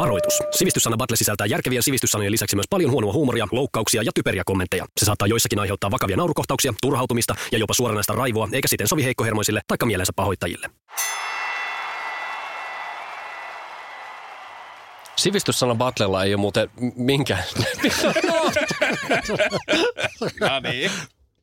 Varoitus. Sivistyssana Battle sisältää järkevien sivistyssanojen lisäksi myös paljon huonoa huumoria, loukkauksia ja typeriä kommentteja. Se saattaa joissakin aiheuttaa vakavia naurukohtauksia, turhautumista ja jopa suoranaista raivoa, eikä siten sovi heikkohermoisille tai mielensä pahoittajille. Sivistyssana Battlella ei ole muuten minkään... No niin.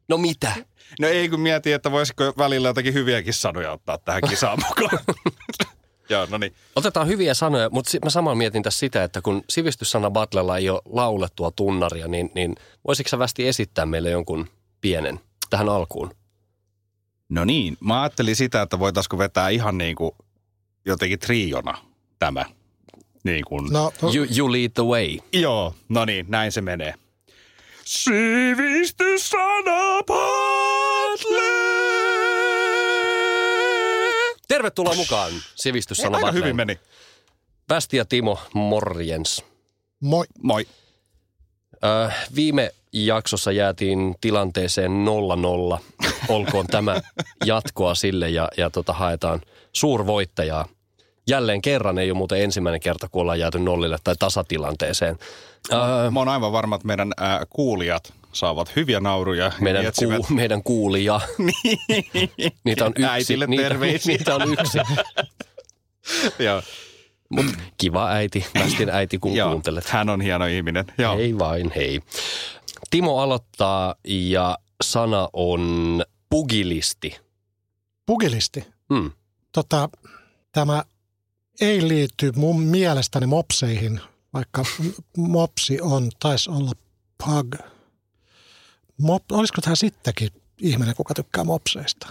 No mitä? No ei kun mietin, että voisiko välillä jotakin hyviäkin sanoja ottaa tähän kisaan mukaan. Joo, no niin. Otetaan hyviä sanoja, mutta mä samalla mietin tässä sitä, että kun sivistyssana Battlella ei ole laulettua tunnaria, niin, niin voisitko sä västi esittää meille jonkun pienen tähän alkuun? No niin, mä ajattelin sitä, että voitaisiko vetää ihan niin kuin jotenkin triona tämä. Niin kuin. No, no You, you lead the way. Joo, no niin, näin se menee. Sivistyssana Battle! Tervetuloa mukaan sivistyssana Aika hyvin meni. Västi ja Timo, morjens. moi. Moi. Ö, viime jaksossa jäätiin tilanteeseen 0-0. Olkoon tämä jatkoa sille ja, ja tota, haetaan suurvoittajaa. Jälleen kerran ei ole muuten ensimmäinen kerta, kun ollaan jääty nollille tai tasatilanteeseen. Ö, Mä oon aivan varma, että meidän ää, kuulijat saavat hyviä nauruja. ja meidän, etsivät- kuu, meidän kuulija. Niitä on yksi. Äitille niitä, terveisiä. niitä on yksi. Joo. Mut kiva äiti, västin äiti, kun Joo, kuuntelet. hän on hieno ihminen. Joo. Hei vain, hei. Timo aloittaa ja sana on pugilisti. Pugilisti. Hmm. Tota, tämä ei liity mun mielestäni mopseihin, vaikka mopsi on, taisi olla pug. Mop, olisiko tämä sittenkin ihminen, kuka tykkää mopseista?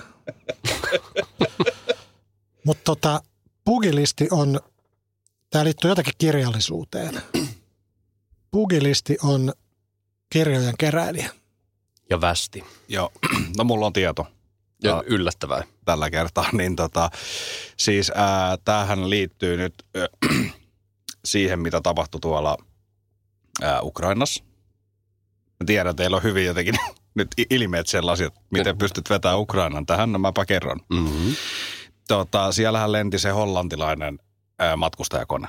Mutta tota, pugilisti on, tämä liittyy jotenkin kirjallisuuteen. Pugilisti on kirjojen keräilijä. Ja västi. Joo. No mulla on tieto Ja Joo. yllättävää. tällä kertaa. Niin tota, siis ää, tämähän liittyy nyt ö, siihen, mitä tapahtui tuolla ää, Ukrainassa. Mä tiedän, että teillä on hyvin jotenkin nyt ilmeet sellaisia, että miten pystyt vetämään Ukrainan tähän. No mäpä kerron. Mm-hmm. Tota, siellähän lenti se hollantilainen ää, matkustajakone.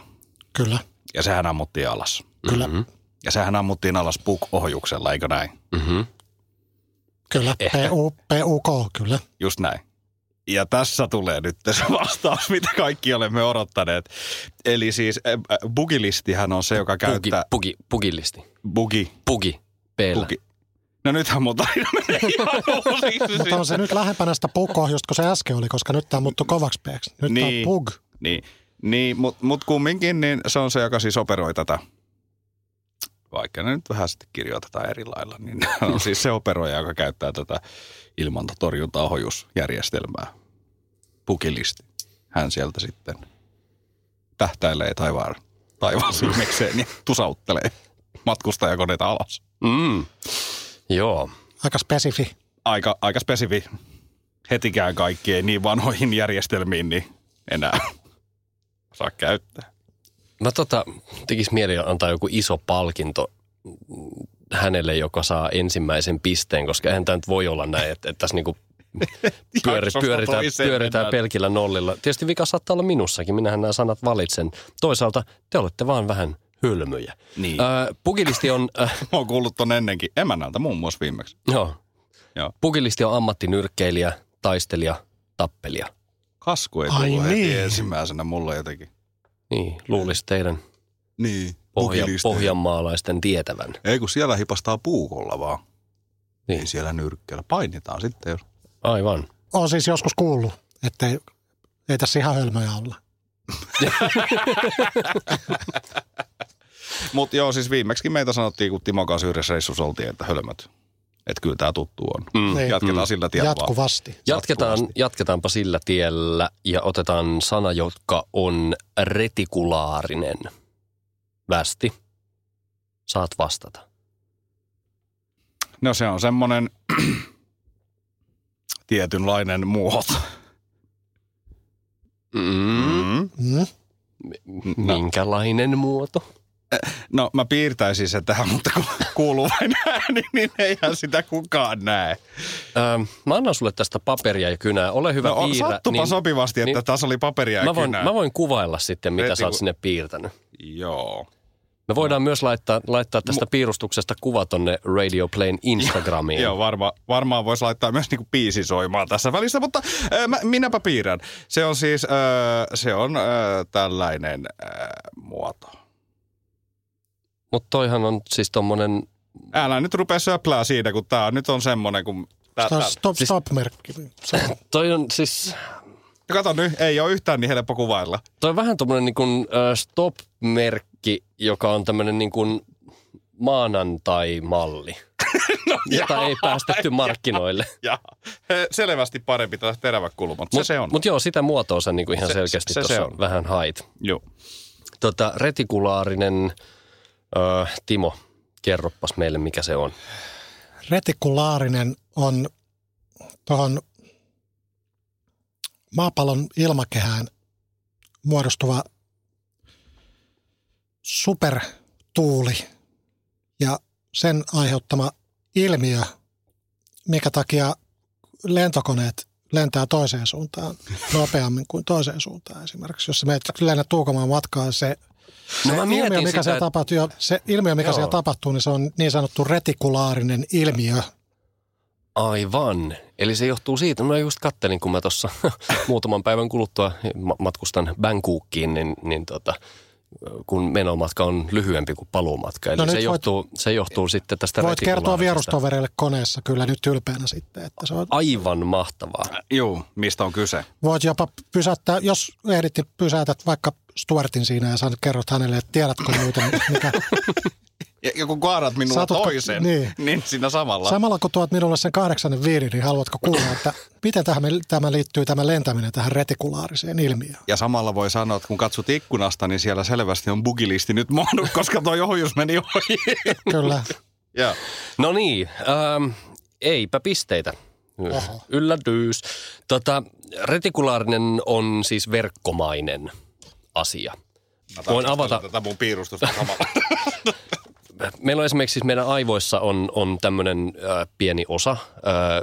Kyllä, Ja sehän ammuttiin alas. kyllä, Mm-hmm. Ja sehän ammuttiin alas Puk-ohjuksella, eikö näin? Mm-hmm. kyllä. PU, PUK, kyllä. Just näin. Ja tässä tulee nyt se vastaus, mitä kaikki olemme odottaneet. Eli siis bugilistihän on se, joka käyttää... pugi, pugilisti. Bugi. Pugi. Peellä. Bugi. No nythän mun tarina menee ihan uusiksi. Mutta on se nyt lähempänä sitä pukohjusta, kun se äsken oli, koska nyt tämä muuttui kovaksi peeksi. Nyt niin. Niin. on pug. Niin, niin mutta mut kumminkin niin se on se, joka siis operoi tätä. Vaikka ne nyt vähän sitten kirjoitetaan eri lailla, niin on siis se operoija, joka käyttää tätä ilmantorjunta-ohjusjärjestelmää. Bugilisti. Hän sieltä sitten tähtäilee taivaan, taivaan silmikseen ja tusauttelee matkustajakoneita alas. Mm. Joo. Aika spesifi. Aika, aika spesifi. Hetikään kaikki ei niin vanhoihin järjestelmiin niin enää saa käyttää. Mä tota, tekis mieli antaa joku iso palkinto hänelle, joka saa ensimmäisen pisteen, koska eihän tämä nyt voi olla näin, että, että tässä niinku pyöri, pyöritään, pyöritään pelkillä nollilla. Tietysti vika saattaa olla minussakin, minähän nämä sanat valitsen. Toisaalta te olette vaan vähän hölmöjä. Niin. Äh, pugilisti on, äh, Mä oon kuullut ton ennenkin emännältä muun muassa viimeksi. joo, Joo. pugilisti on ammattinyrkkeilijä, taistelija, tappelija. Kasku ei Ai tullut heti niin. ensimmäisenä mulle jotenkin. Niin, luulisi teidän Niin. pohja, pohjanmaalaisten tietävän. Ei kun siellä hipastaa puukolla vaan. Niin. Ei siellä nyrkkeellä. Painitaan sitten jos. Aivan. Olen siis joskus kuullut, että ei, ei tässä ihan hölmöjä olla. Mutta joo, siis viimeksi meitä sanottiin, kun Timo kanssa yhdessä reissussa oltiin, että hölmöt. Että kyllä tämä tuttu on. Mm. Niin. Jatketaan Mm. sillä tiellä vaan. Jatkuvasti. Jatketaan, Jatkuvasti. jatketaanpa sillä tiellä ja otetaan sana, joka on retikulaarinen. Västi, saat vastata. No se on semmoinen tietynlainen muoto. Mm. Mm. Minkälainen muoto? No mä piirtäisin se tähän, mutta kun kuuluu vain ääni, niin eihän sitä kukaan näe. Ähm, mä annan sulle tästä paperia ja kynää. Ole hyvä No piirrä. sattupa sopivasti, että niin- tässä oli paperia ja mä voin, kynää. mä voin kuvailla sitten, mitä Heti sä oot sinne piirtänyt. Joo. Me voidaan myös laittaa, laittaa tästä piirustuksesta kuva tonne Radio Playn Instagramiin. Joo, varma, varmaan voisi laittaa myös niinku biisi soimaan tässä välissä, mutta äh, mä, minäpä piirrän. Se on siis, äh, se on äh, tällainen äh, muoto. Mutta toihan on siis tommonen, Älä nyt rupea söplää siinä, kun tää nyt on semmonen, kun... Tää, Tämä tää. on stop, Siis- stop-merkki. Toi on siis, Kato nyt, ei ole yhtään niin helppo kuvailla. toi on vähän tommonen niin kuin äh, stop-merkki, joka on tämmönen niin kuin maanantai-malli, No, jota ei päästetty markkinoille. Ja he, selvästi parempi tällä teräväkulma, mutta se se on. Mutta joo, sitä muotoa sä niinku ihan Se- selkeästi se- se on. vähän hait. Joo. Tota, retikulaarinen, ö, Timo, kerroppas meille mikä se on. Retikulaarinen on tuohon maapallon ilmakehään muodostuva supertuuli ja sen aiheuttama ilmiö, mikä takia lentokoneet lentää toiseen suuntaan nopeammin kuin toiseen suuntaan esimerkiksi. Jos sä menet lennät ulkomaan matkaan, se, No mä mietin ilmiö, mikä sitä, siellä tapahtuu, se ilmiö, mikä Joo. siellä tapahtuu, niin se on niin sanottu retikulaarinen ilmiö. Aivan. Eli se johtuu siitä, mä just kattelin, kun mä tuossa muutaman päivän kuluttua ma- matkustan Bangkokiin, niin, niin tota, kun menomatka on lyhyempi kuin paluumatka. Eli No se, voit- johtuu, se johtuu sitten tästä Voit kertoa vierustovereille koneessa kyllä nyt ylpeänä sitten, että se on, Aivan mahtavaa. Joo, mistä on kyse? voit jopa pysäyttää, jos ehdit, niin pysäytät vaikka Stuartin siinä ja sanot, kerrot hänelle, että tiedätkö muuten, mikä, Ja, ja kun kaadat minulla Satutko- toisen, niin. niin. siinä samalla. samalla kun tuot minulle sen kahdeksannen viidin, niin haluatko kuulla, että miten tähän, tämä liittyy tämä lentäminen tähän retikulaariseen ilmiöön? Ja samalla voi sanoa, että kun katsot ikkunasta, niin siellä selvästi on bugilisti nyt maannut, koska tuo ohjus meni ohi. Kyllä. ja. No niin, ähm, eipä pisteitä. Oho. Yllätys. Tota, retikulaarinen on siis verkkomainen asia. Voin avata, Tätä mun piirustusta samalla. meillä on esimerkiksi siis meidän aivoissa on, on tämmöinen äh, pieni osa äh,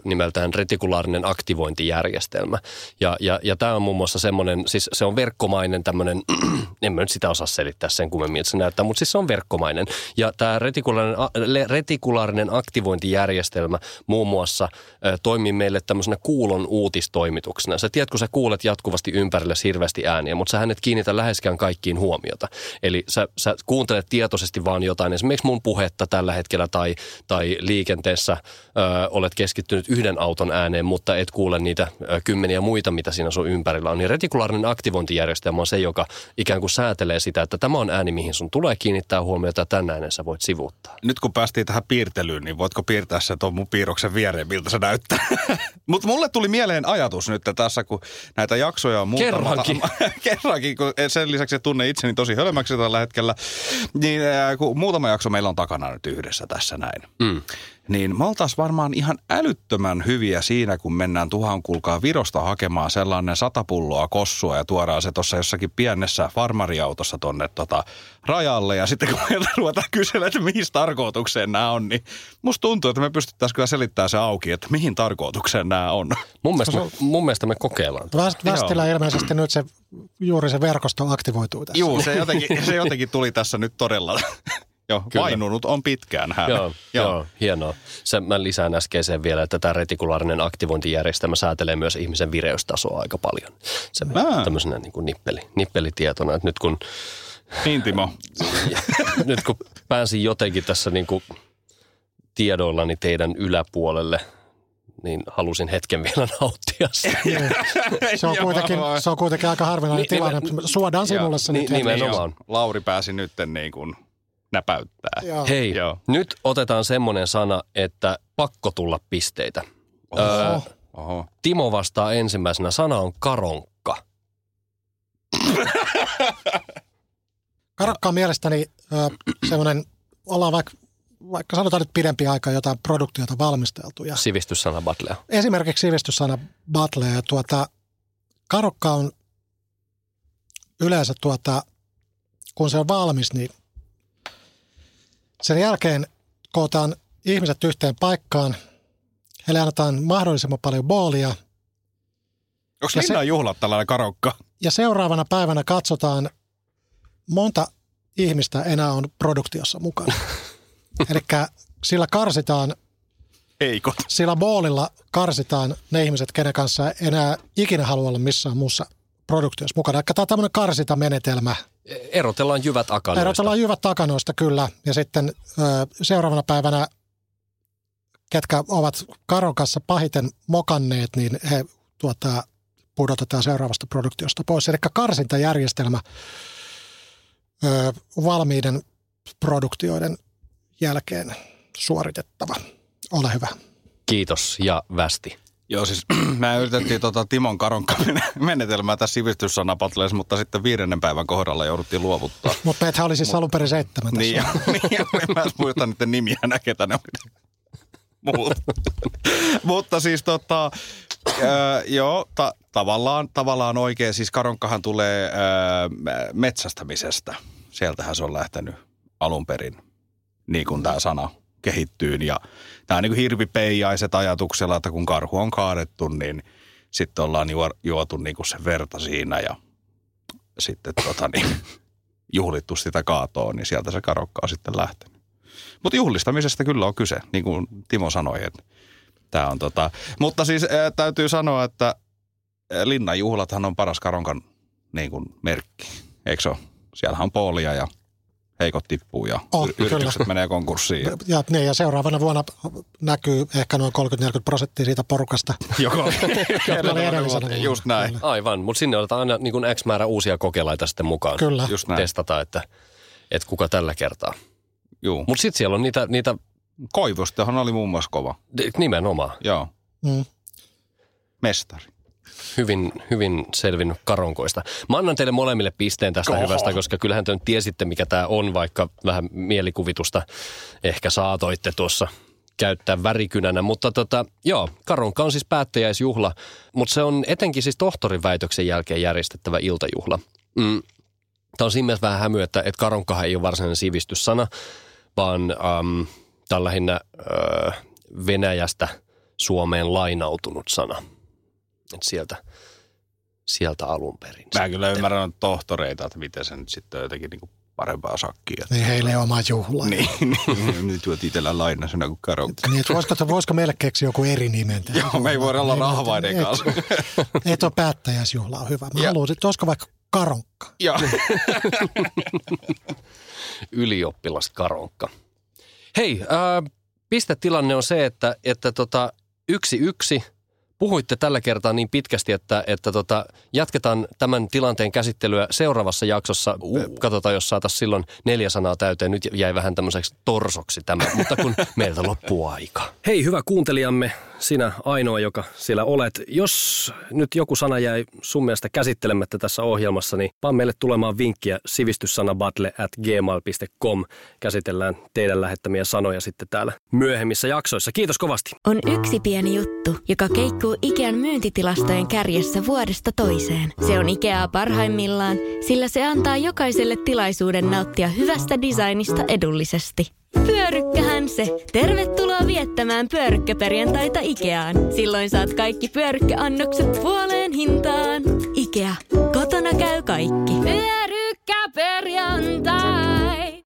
nimeltään retikulaarinen aktivointijärjestelmä. Ja, ja, ja tämä on muun muassa semmoinen, siis se on verkkomainen tämmöinen, en mä nyt sitä osaa selittää sen kummemmin, että se näyttää, mutta siis se on verkkomainen. Ja tämä retikulaarinen, retikulaarinen aktivointijärjestelmä muun muassa äh, toimii meille tämmöisenä kuulon uutistoimituksena. Sä tiedät, kun sä kuulet jatkuvasti ympärille hirveästi ääniä, mutta sä et kiinnitä läheskään kaikkiin huomiota. Eli sä, sä kuuntelet tietoisesti vaan jotain, esimerkiksi mun puhetta tällä hetkellä tai, tai liikenteessä ö, olet keskittynyt yhden auton ääneen, mutta et kuule niitä ö, kymmeniä muita, mitä siinä sun ympärillä on. Niin retikulaarinen aktivointijärjestelmä on se, joka ikään kuin säätelee sitä, että tämä on ääni, mihin sun tulee kiinnittää huomiota ja tämän äänen sä voit sivuuttaa. Nyt kun päästiin tähän piirtelyyn, niin voitko piirtää sen tuon mun piirroksen viereen, miltä se näyttää? Mutta mulle tuli mieleen ajatus nyt tässä, kun näitä jaksoja on muutama... Kerrankin. Kerrankin, kun sen lisäksi että tunnen itseni tosi hölmäksi tällä hetkellä. Niin kun muutama jakso meillä on takana nyt yhdessä tässä näin. Mm. Niin me oltaisiin varmaan ihan älyttömän hyviä siinä, kun mennään tuhan kulkaa Virosta hakemaan sellainen sata pulloa kossua ja tuodaan se tuossa jossakin pienessä farmariautossa tonne tota rajalle. Ja sitten kun meiltä ruvetaan kyselemään, että mihin tarkoitukseen nämä on, niin musta tuntuu, että me pystyttäisiin kyllä selittämään se auki, että mihin tarkoitukseen nämä on. Mun mielestä, me, mun mielestä me kokeillaan. Väst- Västillä ilmeisesti nyt se, juuri se verkosto aktivoituu tässä. Juu, se jotenkin, se jotenkin tuli tässä nyt todella. Jo, Kyllä. vainunut on pitkään hän. Joo, joo, hienoa. Se, mä lisään äskeiseen vielä, että tämä retikulaarinen aktivointijärjestelmä säätelee myös ihmisen vireystasoa aika paljon. Se Aa. tämmöisenä niin kuin nippeli, nippelitietona, että nyt kun, Niin Timo. nyt kun pääsin jotenkin tässä niin kuin tiedoillani teidän yläpuolelle, niin halusin hetken vielä nauttia siitä. Niin. Se on, Joo. kuitenkin, se on kuitenkin aika harvinainen Niin, tilanne. Suodaan sinulle se niin, nyt. niin, nimenomaan. Joo, Lauri pääsi nyt niin kuin näpäyttää. Joo. Hei, Joo. nyt otetaan semmoinen sana, että pakko tulla pisteitä. Öö, Oho. Oho. Timo vastaa ensimmäisenä. Sana on karonkka. Karokka on mielestäni ö, semmoinen, ollaan vaikka vaikka sanotaan nyt pidempi aika jotain produktiota valmisteltu. Ja Sivistyssana battlea. esimerkiksi sivistyssana battle ja tuota, karokka on yleensä tuota, kun se on valmis, niin sen jälkeen kootaan ihmiset yhteen paikkaan. Heille annetaan mahdollisimman paljon boolia Onko Ja se- Linnan juhlat tällainen karokka? ja seuraavana päivänä katsotaan, monta ihmistä enää on produktiossa mukana. Eli sillä karsitaan, Eikot. sillä boolilla karsitaan ne ihmiset, kenen kanssa enää ikinä halua olla missään muussa produktiossa mukana. Tämä on tämmöinen karsintamenetelmä. Erotellaan jyvät akanoista. Erotellaan jyvät takanoista kyllä. Ja sitten seuraavana päivänä, ketkä ovat karon kanssa pahiten mokanneet, niin he tuota, pudotetaan seuraavasta produktiosta pois. Eli karsintajärjestelmä ö, valmiiden produktioiden jälkeen suoritettava. Ole hyvä. Kiitos ja västi. Joo, siis mä yritettiin tota Timon karonkka menetelmää tässä sivistyssanapatlessa, mutta sitten viidennen päivän kohdalla jouduttiin luovuttaa. Mutta meitä oli siis alun perin seitsemän tässä. Niin, niin, en mä edes muista niiden nimiä enää, ketä ne oli. Muut. Mutta siis tota, ää, joo, ta, tavallaan, tavallaan oikein. Siis karonkkahan tulee ää, metsästämisestä. Sieltähän se on lähtenyt alun perin, niin kuin tämä sana kehittyy. Ja tämä on niin kuin hirvipeijaiset ajatuksella, että kun karhu on kaadettu, niin sitten ollaan juo- juotu niin kuin se verta siinä ja sitten tota niin, juhlittu sitä kaatoa, niin sieltä se karokka on sitten lähtenyt. Mutta juhlistamisesta kyllä on kyse, niin kuin Timo sanoi, että tämä on tota. Mutta siis ää, täytyy sanoa, että ää, Linnan juhlathan on paras karonkan niin kuin merkki, eikö se ole? Siellähän on poolia ja heikot tippuu ja yr- yritykset kyllä. menee konkurssiin. Ja, Ja, niin, ja seuraavana vuonna näkyy ehkä noin 30-40 prosenttia siitä porukasta. joka oli. Just näin. Kyllä. Aivan, mutta sinne otetaan aina niin kuin X määrä uusia kokeilaita sitten mukaan. Kyllä. Just näin. Testata, että, että kuka tällä kertaa. Juu. Mutta sitten siellä on niitä, niitä Koivustahan oli muun muassa kova. nimenomaan Joo. Mm. Mestari. Hyvin, hyvin selvinnyt karonkoista. Mä annan teille molemmille pisteen tästä Oho. hyvästä, koska kyllähän te nyt tiesitte, mikä tämä on, vaikka vähän mielikuvitusta ehkä saatoitte tuossa käyttää värikynänä. Mutta tota, joo, karonka on siis päättäjäisjuhla, mutta se on etenkin siis tohtorin väitöksen jälkeen järjestettävä iltajuhla. Mm. Tämä on siinä mielessä vähän hämy, että, että karonkahan ei ole varsinainen sivistyssana, vaan um, tämä on lähinnä ö, Venäjästä Suomeen lainautunut sana. Et sieltä, sieltä alun perin. Mä kyllä ymmärrän noita tohtoreita, että miten se nyt sitten jotenkin niinku parempaa sakkia. Niin heille oma juhla. Niin, niin. Nyt tuot itsellä lainasena kuin karokka. Niin, että voisiko, voisiko meille keksiä joku eri nimen? Joo, me ei voida olla rahvaiden Et- kanssa. Ei tuo päättäjäisjuhla on hyvä. Mä Ja- haluaisin, että olisiko vaikka karonkka. Joo. Ylioppilaskaronkka. Hei, ää, pistetilanne on se, että, että tota, yksi yksi. Puhuitte tällä kertaa niin pitkästi, että, että tota, jatketaan tämän tilanteen käsittelyä seuraavassa jaksossa. Uh. Katsotaan, jos saataisiin silloin neljä sanaa täyteen. Nyt jäi vähän tämmöiseksi torsoksi tämä, mutta kun meiltä loppuu aika. Hei, hyvä kuuntelijamme, sinä ainoa, joka siellä olet. Jos nyt joku sana jäi sun mielestä käsittelemättä tässä ohjelmassa, niin vaan meille tulemaan vinkkiä sivistyssanabattle at gmail.com. Käsitellään teidän lähettämiä sanoja sitten täällä myöhemmissä jaksoissa. Kiitos kovasti. On yksi pieni juttu, joka keikkuu Ikean myyntitilastojen kärjessä vuodesta toiseen. Se on Ikeaa parhaimmillaan, sillä se antaa jokaiselle tilaisuuden nauttia hyvästä designista edullisesti. Pyörykkähän se. Tervetuloa viettämään pyörykkäperjantaita Ikeaan. Silloin saat kaikki pyörykkäannokset puoleen hintaan. Ikea. Kotona käy kaikki. Pyörykkäperjantai.